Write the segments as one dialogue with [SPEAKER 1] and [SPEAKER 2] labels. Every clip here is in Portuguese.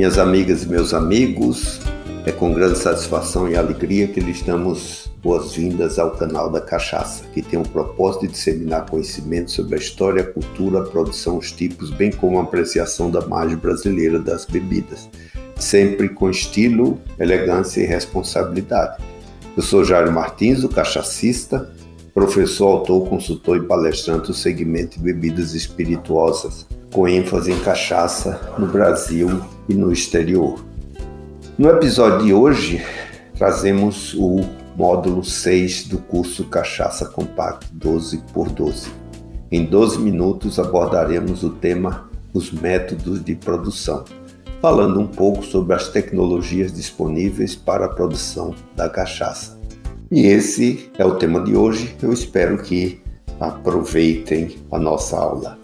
[SPEAKER 1] Minhas amigas e meus amigos, é com grande satisfação e alegria que lhes damos boas-vindas ao canal da Cachaça, que tem o propósito de disseminar conhecimento sobre a história, a cultura, a produção, os tipos, bem como a apreciação da margem brasileira das bebidas, sempre com estilo, elegância e responsabilidade. Eu sou Jairo Martins, o cachacista, professor, autor, consultor e palestrante do segmento de bebidas espirituosas, com ênfase em cachaça no Brasil e no exterior. No episódio de hoje, trazemos o módulo 6 do curso Cachaça Compacto 12 por 12. Em 12 minutos abordaremos o tema Os métodos de produção, falando um pouco sobre as tecnologias disponíveis para a produção da cachaça. E esse é o tema de hoje. Eu espero que aproveitem a nossa aula.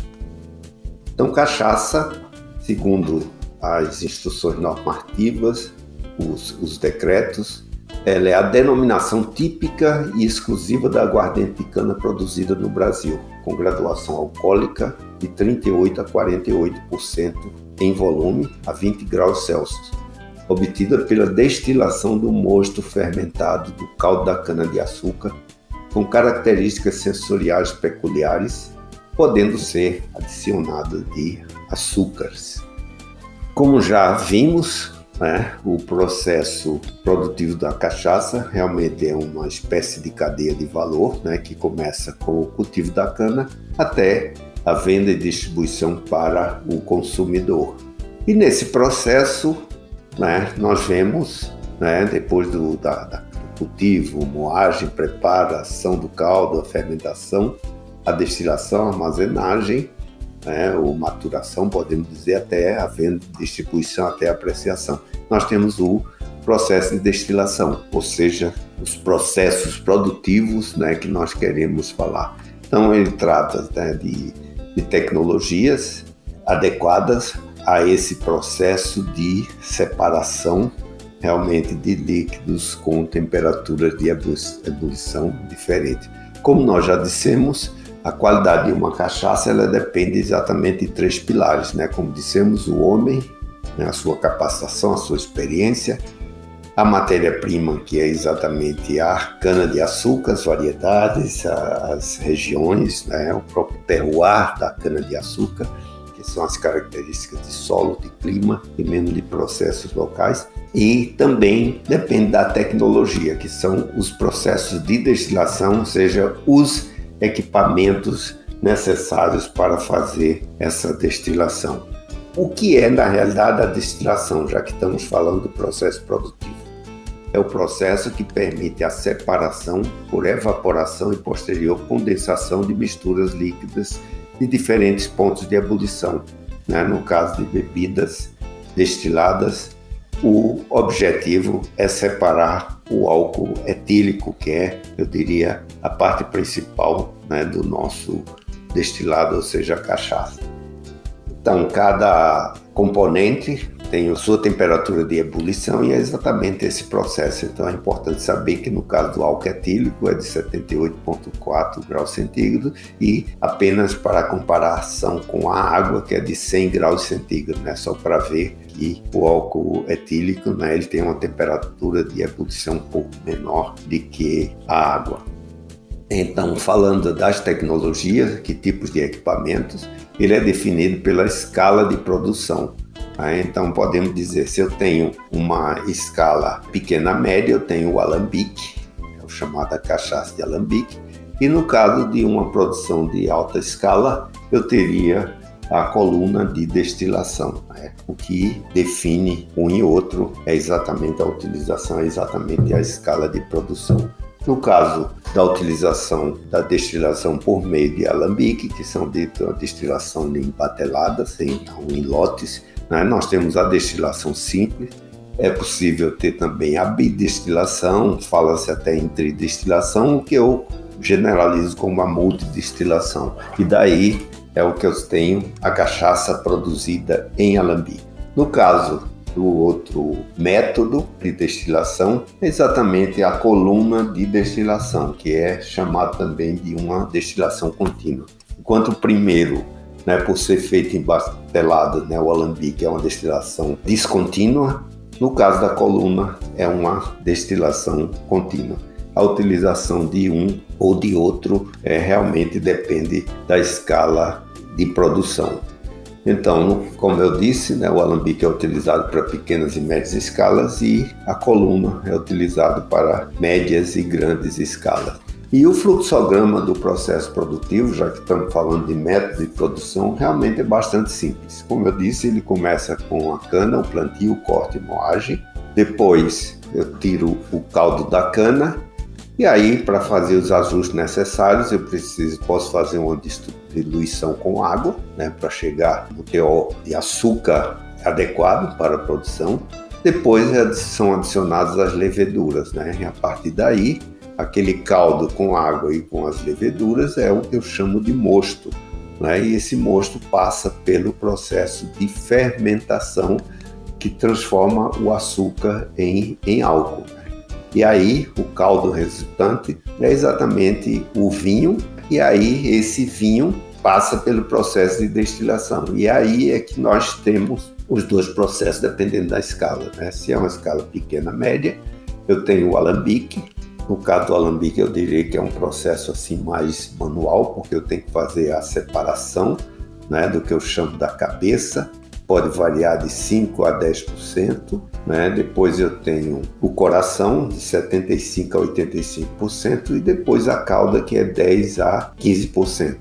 [SPEAKER 1] Então, cachaça, segundo as instruções normativas, os, os decretos, ela é a denominação típica e exclusiva da aguardente de cana produzida no Brasil, com graduação alcoólica de 38 a 48% em volume a 20 graus Celsius, obtida pela destilação do mosto fermentado do caldo da cana-de-açúcar, com características sensoriais peculiares, podendo ser adicionada de açúcares. Como já vimos, né? O processo produtivo da cachaça realmente é uma espécie de cadeia de valor, né? que começa com o cultivo da cana até a venda e distribuição para o consumidor. E nesse processo, né, nós vemos, né, depois do, da, cultivo, moagem, preparação do caldo, a fermentação, a destilação, a armazenagem né, ou maturação, podemos dizer, até a venda, distribuição, até a apreciação. Nós temos o processo de destilação, ou seja, os processos produtivos né, que nós queremos falar. Então, ele trata né, de, de tecnologias adequadas a esse processo de separação realmente de líquidos com temperaturas de ebulição diferente. Como nós já dissemos, a qualidade de uma cachaça ela depende exatamente de três pilares, né? Como dissemos, o homem, né? a sua capacitação, a sua experiência, a matéria-prima, que é exatamente a cana-de-açúcar, as variedades, as regiões, né? o próprio terroir da cana-de-açúcar, que são as características de solo, de clima e mesmo de processos locais. E também depende da tecnologia, que são os processos de destilação, ou seja, os equipamentos necessários para fazer essa destilação. O que é, na realidade, a destilação, já que estamos falando do processo produtivo? É o processo que permite a separação por evaporação e posterior condensação de misturas líquidas de diferentes pontos de ebulição. Né? No caso de bebidas destiladas, o objetivo é separar o álcool etílico, que é, eu diria, a parte principal né, do nosso destilado, ou seja, a cachaça. Então, cada componente tem a sua temperatura de ebulição e é exatamente esse processo. Então é importante saber que no caso do álcool etílico é de 78,4 graus centígrados e apenas para comparação com a água que é de 100 graus centígrados, né? só para ver que o álcool etílico né, ele tem uma temperatura de ebulição um pouco menor do que a água. Então, falando das tecnologias, que tipos de equipamentos, ele é definido pela escala de produção. Né? Então, podemos dizer, se eu tenho uma escala pequena média, eu tenho o alambique, é o chamado cachaça de alambique, e no caso de uma produção de alta escala, eu teria a coluna de destilação. Né? O que define um e outro é exatamente a utilização, é exatamente a escala de produção. No caso da utilização da destilação por meio de alambique, que são de destilação em bateladas, em, em lotes, né? nós temos a destilação simples, é possível ter também a bidestilação, fala-se até em tridestilação, o que eu generalizo como a multidestilação. E daí é o que eu tenho, a cachaça produzida em alambique. No caso do outro método de destilação, é exatamente a coluna de destilação, que é chamado também de uma destilação contínua. Enquanto o primeiro né, por ser feito em né, o alambique é uma destilação descontínua. No caso da coluna, é uma destilação contínua. A utilização de um ou de outro é, realmente depende da escala de produção. Então, como eu disse, né, o alambique é utilizado para pequenas e médias escalas e a coluna é utilizado para médias e grandes escalas. E o fluxograma do processo produtivo, já que estamos falando de método de produção, realmente é bastante simples. Como eu disse, ele começa com a cana, o plantio, o corte e moagem. Depois eu tiro o caldo da cana e aí para fazer os ajustes necessários eu preciso posso fazer uma diluição com água, né, para chegar no teor de açúcar adequado para a produção. Depois são adicionadas as leveduras, né? E a partir daí aquele caldo com água e com as leveduras é o que eu chamo de mosto. Né? E esse mosto passa pelo processo de fermentação que transforma o açúcar em, em álcool. E aí o caldo resultante é exatamente o vinho, e aí esse vinho passa pelo processo de destilação. E aí é que nós temos os dois processos dependendo da escala. Né? Se é uma escala pequena, média, eu tenho o alambique, no caso do alambique, eu diria que é um processo assim mais manual, porque eu tenho que fazer a separação né, do que eu chamo da cabeça, pode variar de 5 a 10%. Né? Depois eu tenho o coração, de 75% a 85%, e depois a cauda, que é 10% a 15%.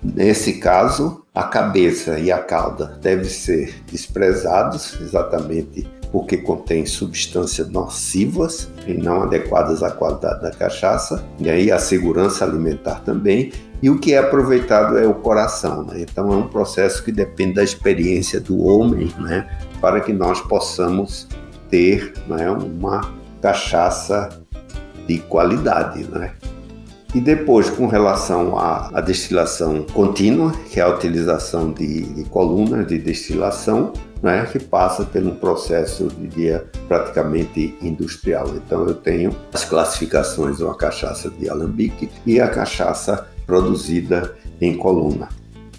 [SPEAKER 1] Nesse caso, a cabeça e a cauda devem ser desprezados, exatamente porque contém substâncias nocivas e não adequadas à qualidade da cachaça, e aí a segurança alimentar também, e o que é aproveitado é o coração. Né? Então é um processo que depende da experiência do homem, né? para que nós possamos ter né, uma cachaça de qualidade. Né? E depois, com relação à, à destilação contínua, que é a utilização de, de colunas de destilação, né, que passa por um processo, eu diria, praticamente industrial. Então, eu tenho as classificações, uma cachaça de alambique e a cachaça produzida em coluna.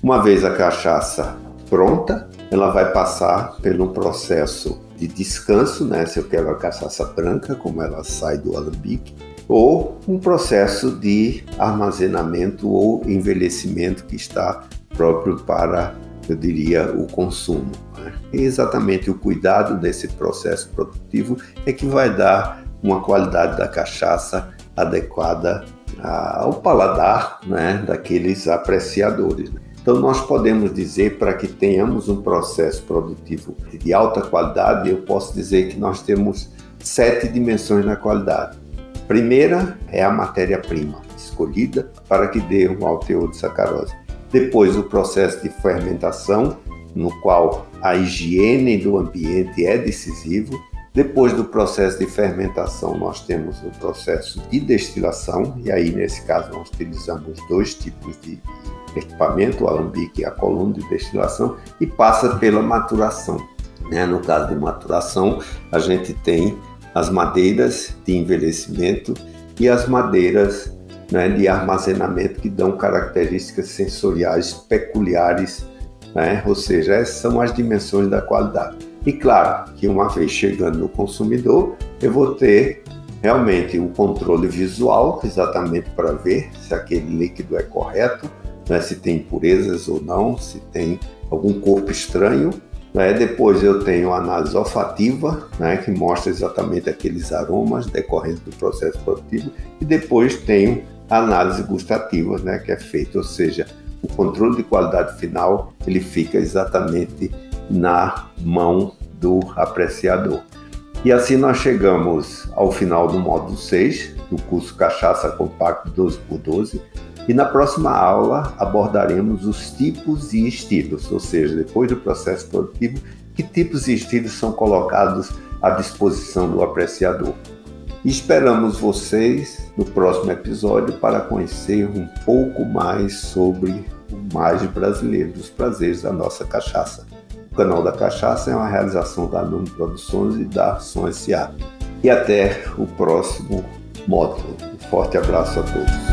[SPEAKER 1] Uma vez a cachaça pronta, ela vai passar por um processo de descanso, né, se eu quero a cachaça branca, como ela sai do alambique, ou um processo de armazenamento ou envelhecimento que está próprio para, eu diria, o consumo. Né? E exatamente o cuidado desse processo produtivo é que vai dar uma qualidade da cachaça adequada ao paladar né, daqueles apreciadores. Então, nós podemos dizer, para que tenhamos um processo produtivo de alta qualidade, eu posso dizer que nós temos sete dimensões na qualidade. Primeira é a matéria-prima escolhida para que dê um alto teor de sacarose. Depois, o processo de fermentação, no qual a higiene do ambiente é decisivo. Depois do processo de fermentação, nós temos o processo de destilação, e aí, nesse caso, nós utilizamos dois tipos de equipamento, o alambique e a coluna de destilação, e passa pela maturação. Né? No caso de maturação, a gente tem as madeiras de envelhecimento e as madeiras né, de armazenamento que dão características sensoriais peculiares, né? ou seja, essas são as dimensões da qualidade. E claro que uma vez chegando no consumidor, eu vou ter realmente o um controle visual, exatamente para ver se aquele líquido é correto, né, se tem impurezas ou não, se tem algum corpo estranho, né? Depois eu tenho a análise olfativa, né, que mostra exatamente aqueles aromas decorrentes do processo produtivo, e depois tenho análise gustativa, né, que é feita, ou seja, o controle de qualidade final ele fica exatamente na mão do apreciador. E assim nós chegamos ao final do módulo 6 do curso Cachaça Compacto 12x12, e na próxima aula abordaremos os tipos e estilos, ou seja, depois do processo produtivo, que tipos e estilos são colocados à disposição do apreciador. Esperamos vocês no próximo episódio para conhecer um pouco mais sobre o mais brasileiro, dos prazeres da nossa cachaça. O canal da Cachaça é uma realização da Nuno Produções e da Som S.A. E até o próximo módulo. Um forte abraço a todos.